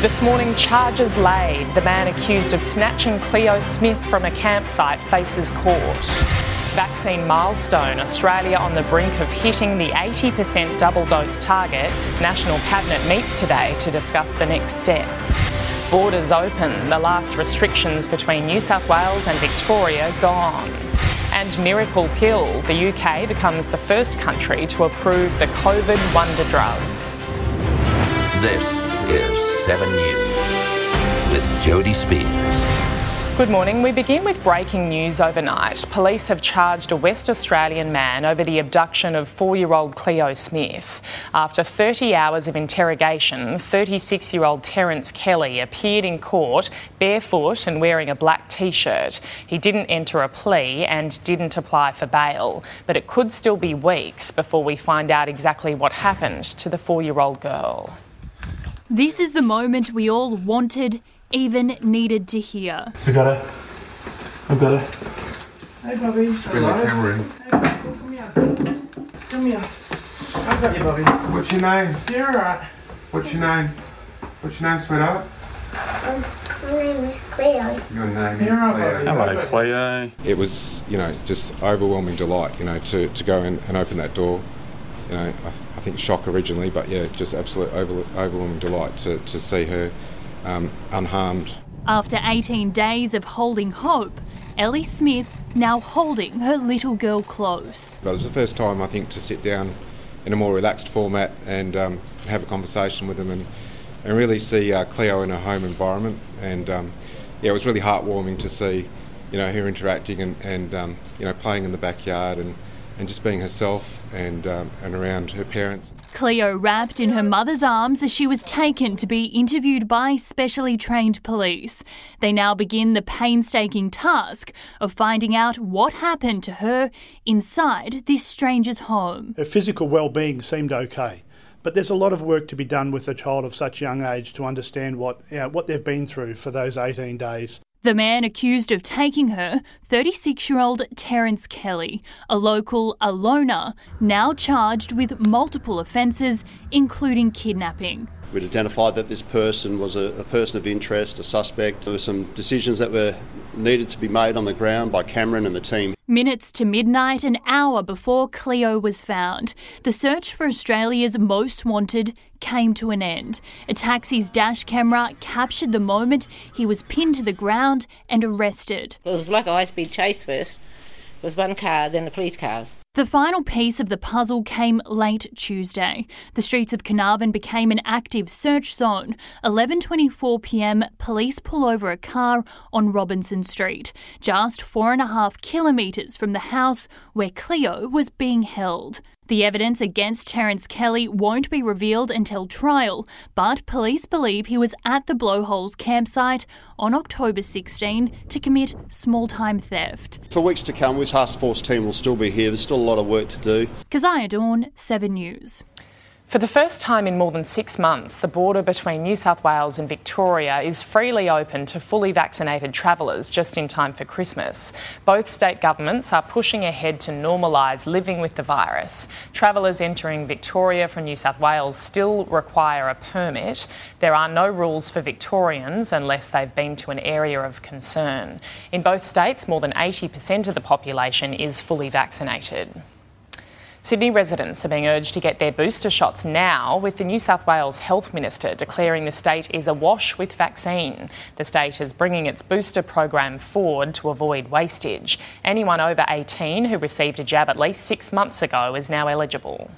This morning, charges laid. The man accused of snatching Cleo Smith from a campsite faces court. Vaccine milestone. Australia on the brink of hitting the 80% double dose target. National Cabinet meets today to discuss the next steps. Borders open. The last restrictions between New South Wales and Victoria gone. And Miracle Pill. The UK becomes the first country to approve the COVID wonder drug. This is 7 News with Jodie Speers. Good morning. We begin with breaking news overnight. Police have charged a West Australian man over the abduction of four year old Cleo Smith. After 30 hours of interrogation, 36 year old Terence Kelly appeared in court barefoot and wearing a black t shirt. He didn't enter a plea and didn't apply for bail, but it could still be weeks before we find out exactly what happened to the four year old girl. This is the moment we all wanted, even needed to hear. I got it. I got it. Hey, Bobby. Bring the camera in. Come here. Come here. I've got you, Bobby. What's your name? You're alright. What's your name? What's your name, sweetheart? My name is Cleo. Your name is You're all Cleo. right. Hello, Cleo. it was you know just overwhelming delight you know to, to go in and open that door you know I, I think shock originally but yeah just absolute over, overwhelming delight to, to see her um, unharmed After 18 days of holding hope, Ellie Smith now holding her little girl close. but it was the first time I think to sit down in a more relaxed format and um, have a conversation with them and, and really see uh, Cleo in a home environment and um, yeah it was really heartwarming to see you know her interacting and, and um, you know playing in the backyard and, and just being herself and, um, and around her parents. Cleo wrapped in her mother's arms as she was taken to be interviewed by specially trained police. They now begin the painstaking task of finding out what happened to her inside this stranger's home. Her physical well-being seemed okay, but there's a lot of work to be done with a child of such young age to understand what you know, what they've been through for those 18 days. The man accused of taking her, 36 year old Terence Kelly, a local Alona, now charged with multiple offences, including kidnapping. We'd identified that this person was a, a person of interest, a suspect. There were some decisions that were needed to be made on the ground by Cameron and the team. Minutes to midnight, an hour before Cleo was found, the search for Australia's most wanted came to an end. A taxi's dash camera captured the moment he was pinned to the ground and arrested. It was like a high speed chase first. It was one car, then the police cars. The final piece of the puzzle came late Tuesday. The streets of Carnarvon became an active search zone. 11:24 p.m. Police pull over a car on Robinson Street, just four and a half kilometres from the house where Cleo was being held. The evidence against Terence Kelly won't be revealed until trial, but police believe he was at the Blowholes campsite on October 16 to commit small time theft. For weeks to come, this task force team will still be here. There's still a lot of work to do. Keziah Dawn, 7 News. For the first time in more than six months, the border between New South Wales and Victoria is freely open to fully vaccinated travellers just in time for Christmas. Both state governments are pushing ahead to normalise living with the virus. Travellers entering Victoria from New South Wales still require a permit. There are no rules for Victorians unless they've been to an area of concern. In both states, more than 80% of the population is fully vaccinated. Sydney residents are being urged to get their booster shots now, with the New South Wales Health Minister declaring the state is awash with vaccine. The state is bringing its booster program forward to avoid wastage. Anyone over 18 who received a jab at least six months ago is now eligible.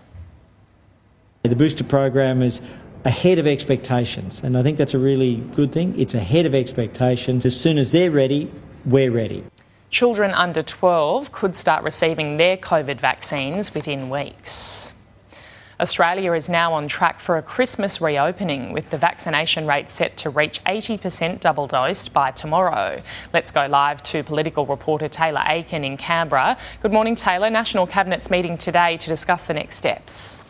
The booster program is ahead of expectations, and I think that's a really good thing. It's ahead of expectations. As soon as they're ready, we're ready. Children under 12 could start receiving their COVID vaccines within weeks. Australia is now on track for a Christmas reopening, with the vaccination rate set to reach 80% double dosed by tomorrow. Let's go live to political reporter Taylor Aiken in Canberra. Good morning, Taylor. National Cabinet's meeting today to discuss the next steps.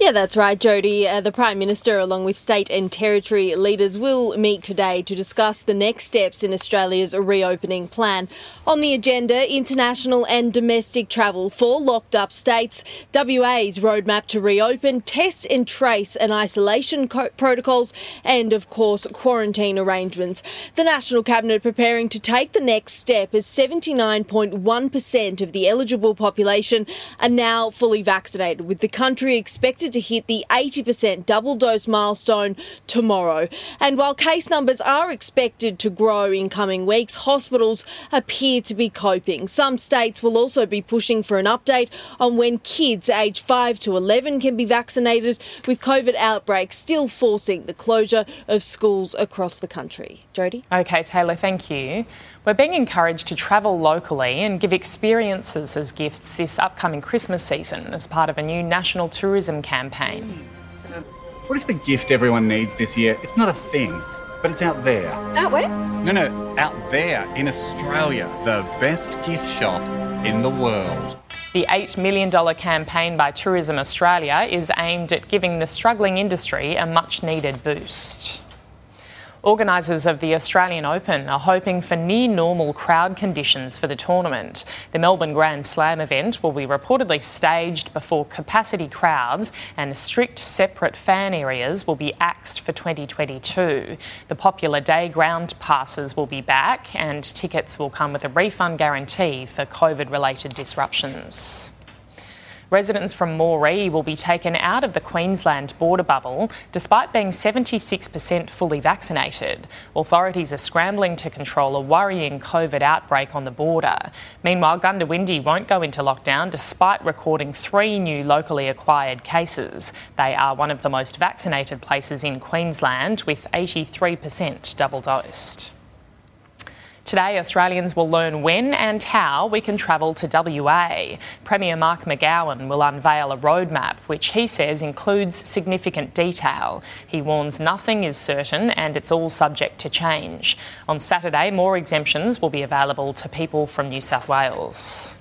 Yeah, that's right, Jodie. Uh, the Prime Minister, along with state and territory leaders, will meet today to discuss the next steps in Australia's reopening plan. On the agenda, international and domestic travel for locked up states, WA's roadmap to reopen, test and trace and isolation co- protocols, and of course, quarantine arrangements. The National Cabinet preparing to take the next step as 79.1% of the eligible population are now fully vaccinated, with the country expected to hit the 80% double dose milestone tomorrow. And while case numbers are expected to grow in coming weeks, hospitals appear to be coping. Some states will also be pushing for an update on when kids aged 5 to 11 can be vaccinated, with COVID outbreaks still forcing the closure of schools across the country. Jodie? Okay, Taylor, thank you. We're being encouraged to travel locally and give experiences as gifts this upcoming Christmas season as part of a new national tourism campaign. What if the gift everyone needs this year, it's not a thing, but it's out there? Out where? No, no, out there in Australia, the best gift shop in the world. The $8 million campaign by Tourism Australia is aimed at giving the struggling industry a much needed boost. Organisers of the Australian Open are hoping for near normal crowd conditions for the tournament. The Melbourne Grand Slam event will be reportedly staged before capacity crowds and strict separate fan areas will be axed for 2022. The popular day ground passes will be back and tickets will come with a refund guarantee for COVID related disruptions. Residents from Moree will be taken out of the Queensland border bubble despite being 76% fully vaccinated. Authorities are scrambling to control a worrying COVID outbreak on the border. Meanwhile, Goondiwindi won't go into lockdown despite recording three new locally acquired cases. They are one of the most vaccinated places in Queensland with 83% double dosed. Today, Australians will learn when and how we can travel to WA. Premier Mark McGowan will unveil a roadmap which he says includes significant detail. He warns nothing is certain and it's all subject to change. On Saturday, more exemptions will be available to people from New South Wales.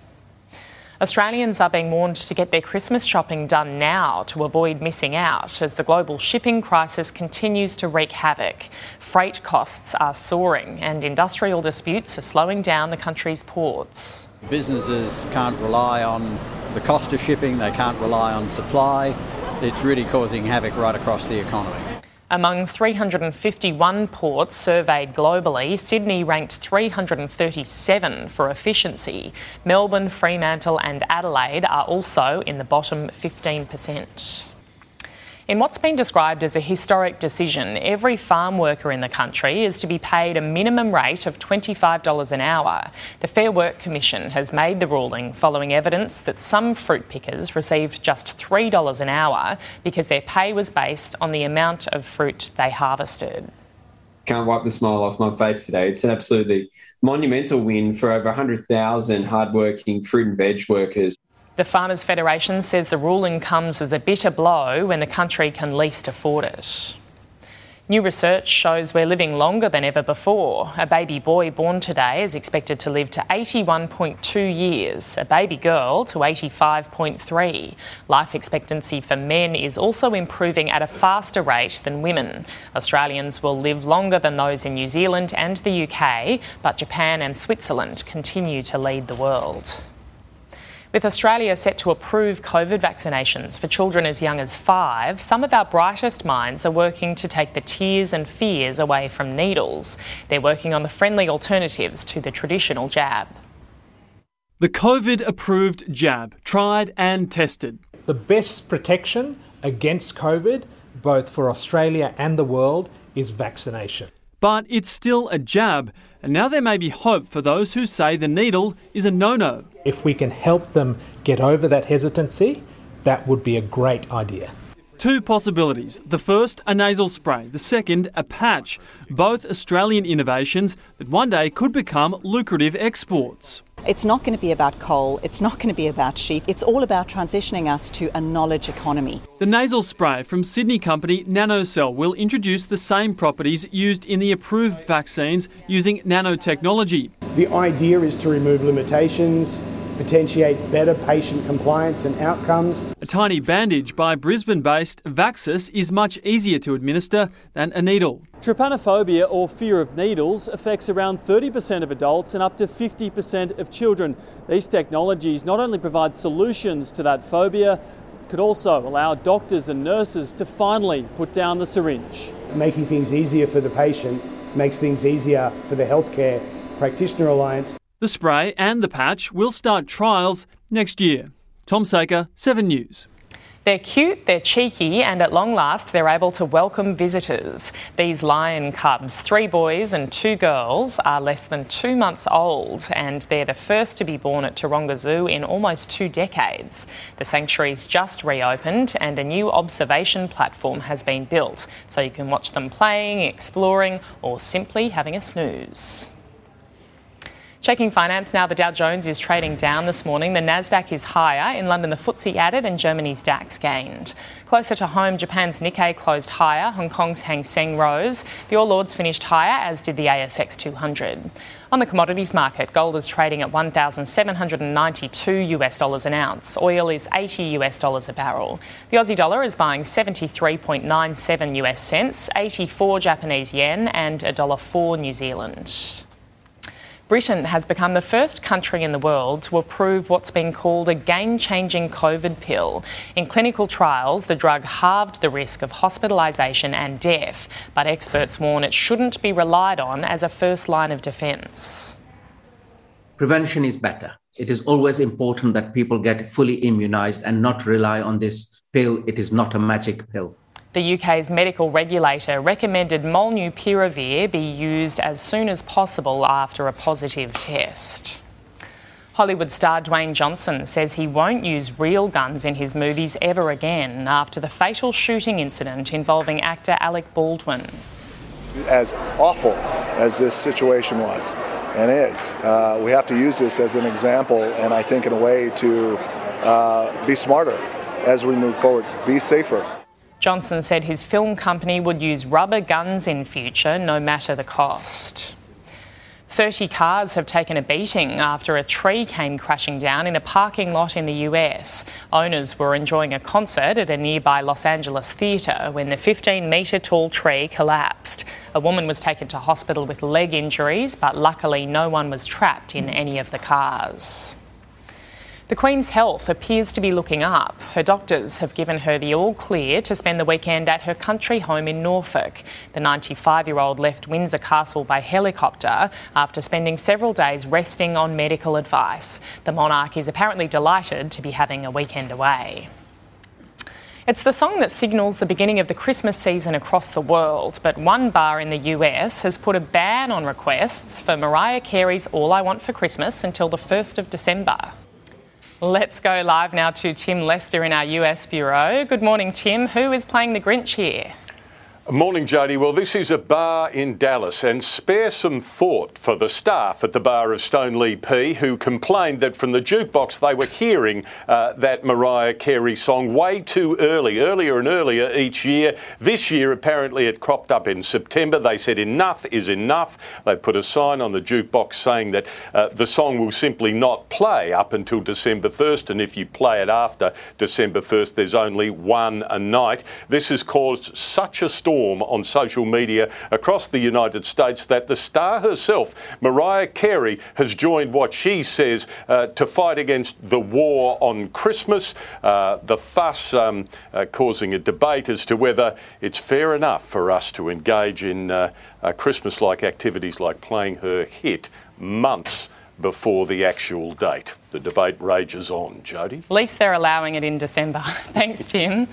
Australians are being warned to get their Christmas shopping done now to avoid missing out as the global shipping crisis continues to wreak havoc. Freight costs are soaring and industrial disputes are slowing down the country's ports. Businesses can't rely on the cost of shipping, they can't rely on supply. It's really causing havoc right across the economy. Among 351 ports surveyed globally, Sydney ranked 337 for efficiency. Melbourne, Fremantle, and Adelaide are also in the bottom 15%. In what's been described as a historic decision, every farm worker in the country is to be paid a minimum rate of $25 an hour. The Fair Work Commission has made the ruling following evidence that some fruit pickers received just $3 an hour because their pay was based on the amount of fruit they harvested. Can't wipe the smile off my face today. It's an absolutely monumental win for over 100,000 hardworking fruit and veg workers. The Farmers Federation says the ruling comes as a bitter blow when the country can least afford it. New research shows we're living longer than ever before. A baby boy born today is expected to live to 81.2 years, a baby girl to 85.3. Life expectancy for men is also improving at a faster rate than women. Australians will live longer than those in New Zealand and the UK, but Japan and Switzerland continue to lead the world. With Australia set to approve COVID vaccinations for children as young as five, some of our brightest minds are working to take the tears and fears away from needles. They're working on the friendly alternatives to the traditional jab. The COVID approved jab, tried and tested. The best protection against COVID, both for Australia and the world, is vaccination. But it's still a jab, and now there may be hope for those who say the needle is a no no. If we can help them get over that hesitancy, that would be a great idea. Two possibilities. The first, a nasal spray. The second, a patch. Both Australian innovations that one day could become lucrative exports. It's not going to be about coal, it's not going to be about sheep, it's all about transitioning us to a knowledge economy. The nasal spray from Sydney company NanoCell will introduce the same properties used in the approved vaccines using nanotechnology. The idea is to remove limitations, potentiate better patient compliance and outcomes. A tiny bandage by Brisbane based Vaxxas is much easier to administer than a needle. Trypanophobia or fear of needles affects around 30% of adults and up to 50% of children. These technologies not only provide solutions to that phobia, could also allow doctors and nurses to finally put down the syringe. Making things easier for the patient makes things easier for the Healthcare Practitioner Alliance. The spray and the patch will start trials next year. Tom Saker, 7 News. They're cute, they're cheeky, and at long last, they're able to welcome visitors. These lion cubs, three boys and two girls, are less than two months old, and they're the first to be born at Taronga Zoo in almost two decades. The sanctuary's just reopened, and a new observation platform has been built, so you can watch them playing, exploring, or simply having a snooze. Checking finance now, the Dow Jones is trading down this morning. The Nasdaq is higher. In London, the FTSE added and Germany's DAX gained. Closer to home, Japan's Nikkei closed higher. Hong Kong's Hang Seng rose. The All Ords finished higher, as did the ASX 200. On the commodities market, gold is trading at 1,792 US dollars an ounce. Oil is 80 US dollars a barrel. The Aussie dollar is buying 73.97 US cents, 84 Japanese yen, and $1.04 New Zealand. Britain has become the first country in the world to approve what's been called a game changing COVID pill. In clinical trials, the drug halved the risk of hospitalisation and death, but experts warn it shouldn't be relied on as a first line of defence. Prevention is better. It is always important that people get fully immunised and not rely on this pill. It is not a magic pill. The UK's medical regulator recommended molnupiravir be used as soon as possible after a positive test. Hollywood star Dwayne Johnson says he won't use real guns in his movies ever again after the fatal shooting incident involving actor Alec Baldwin. As awful as this situation was and is, uh, we have to use this as an example and I think in a way to uh, be smarter as we move forward, be safer. Johnson said his film company would use rubber guns in future, no matter the cost. 30 cars have taken a beating after a tree came crashing down in a parking lot in the US. Owners were enjoying a concert at a nearby Los Angeles theatre when the 15 metre tall tree collapsed. A woman was taken to hospital with leg injuries, but luckily no one was trapped in any of the cars. The Queen's health appears to be looking up. Her doctors have given her the all clear to spend the weekend at her country home in Norfolk. The 95 year old left Windsor Castle by helicopter after spending several days resting on medical advice. The monarch is apparently delighted to be having a weekend away. It's the song that signals the beginning of the Christmas season across the world, but one bar in the US has put a ban on requests for Mariah Carey's All I Want for Christmas until the 1st of December. Let's go live now to Tim Lester in our US Bureau. Good morning, Tim. Who is playing the Grinch here? Morning, Jodie. Well, this is a bar in Dallas, and spare some thought for the staff at the bar of Stoneleigh P, who complained that from the jukebox they were hearing uh, that Mariah Carey song way too early, earlier and earlier each year. This year, apparently, it cropped up in September. They said enough is enough. They put a sign on the jukebox saying that uh, the song will simply not play up until December 1st, and if you play it after December 1st, there's only one a night. This has caused such a storm on social media across the United States that the star herself, Mariah Carey, has joined what she says uh, to fight against the war on Christmas. Uh, the fuss um, uh, causing a debate as to whether it's fair enough for us to engage in uh, uh, Christmas like activities like playing her hit months before the actual date. The debate rages on. Jodie? At least they're allowing it in December. Thanks, Tim.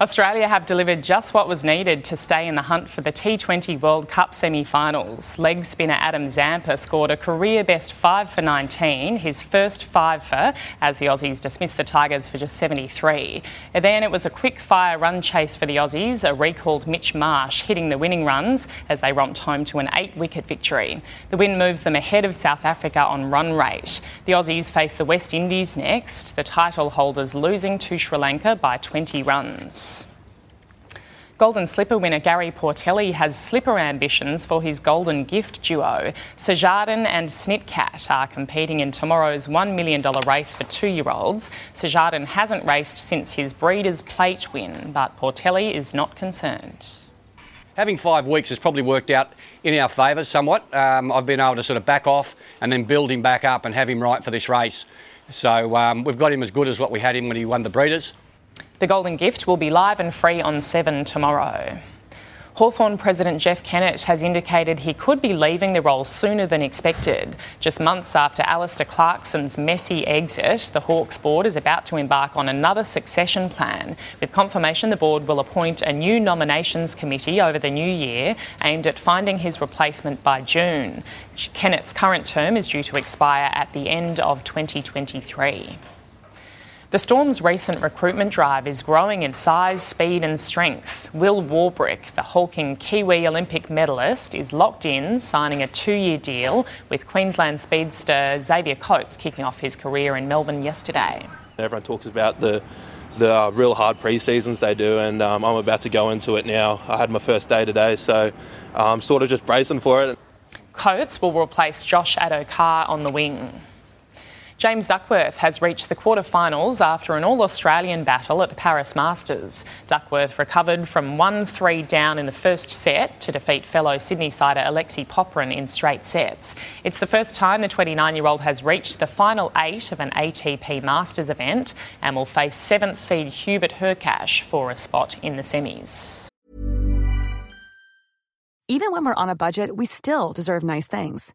Australia have delivered just what was needed to stay in the hunt for the T20 World Cup semi finals. Leg spinner Adam Zampa scored a career best 5 for 19, his first 5 for, as the Aussies dismissed the Tigers for just 73. And then it was a quick fire run chase for the Aussies, a recalled Mitch Marsh hitting the winning runs as they romped home to an 8 wicket victory. The win moves them ahead of South Africa on run rate. The Aussies face the West Indies next, the title holders losing to Sri Lanka by 20 runs. Golden Slipper winner Gary Portelli has slipper ambitions for his Golden Gift duo. Sajardin and Snitcat are competing in tomorrow's $1 million race for two year olds. Sajardin hasn't raced since his Breeders' Plate win, but Portelli is not concerned. Having five weeks has probably worked out in our favour somewhat. Um, I've been able to sort of back off and then build him back up and have him right for this race. So um, we've got him as good as what we had him when he won the Breeders. The Golden Gift will be live and free on 7 tomorrow. Hawthorn President Jeff Kennett has indicated he could be leaving the role sooner than expected. Just months after Alastair Clarkson's messy exit, the Hawks board is about to embark on another succession plan. With confirmation, the board will appoint a new nominations committee over the new year aimed at finding his replacement by June. Kennett's current term is due to expire at the end of 2023. The Storm's recent recruitment drive is growing in size, speed, and strength. Will Warbrick, the hulking Kiwi Olympic medalist, is locked in, signing a two year deal with Queensland speedster Xavier Coates kicking off his career in Melbourne yesterday. Everyone talks about the the uh, real hard pre-seasons they do, and um, I'm about to go into it now. I had my first day today, so I'm sort of just bracing for it. Coates will replace Josh Addo-Carr on the wing. James Duckworth has reached the quarterfinals after an All Australian battle at the Paris Masters. Duckworth recovered from 1 3 down in the first set to defeat fellow Sydney sider Alexei Popyrin in straight sets. It's the first time the 29 year old has reached the final eight of an ATP Masters event and will face seventh seed Hubert Hurkacz for a spot in the semis. Even when we're on a budget, we still deserve nice things.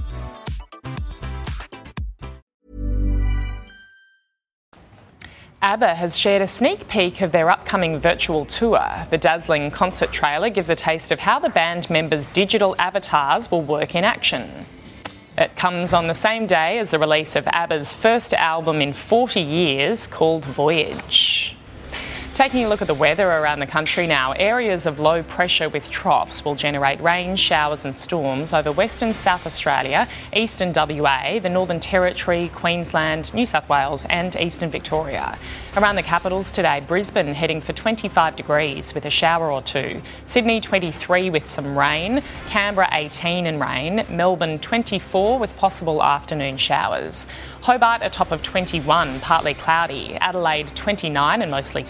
ABBA has shared a sneak peek of their upcoming virtual tour. The dazzling concert trailer gives a taste of how the band members' digital avatars will work in action. It comes on the same day as the release of ABBA's first album in 40 years called Voyage. Taking a look at the weather around the country now, areas of low pressure with troughs will generate rain, showers, and storms over western South Australia, eastern WA, the Northern Territory, Queensland, New South Wales, and eastern Victoria. Around the capitals today, Brisbane heading for 25 degrees with a shower or two, Sydney 23 with some rain, Canberra 18 and rain, Melbourne 24 with possible afternoon showers. Hobart a top of 21, partly cloudy. Adelaide 29 and mostly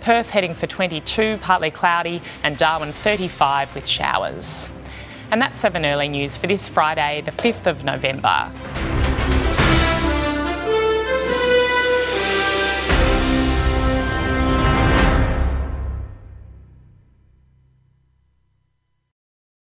Perth heading for 22, partly cloudy. And Darwin 35 with showers. And that's 7 Early News for this Friday, the 5th of November.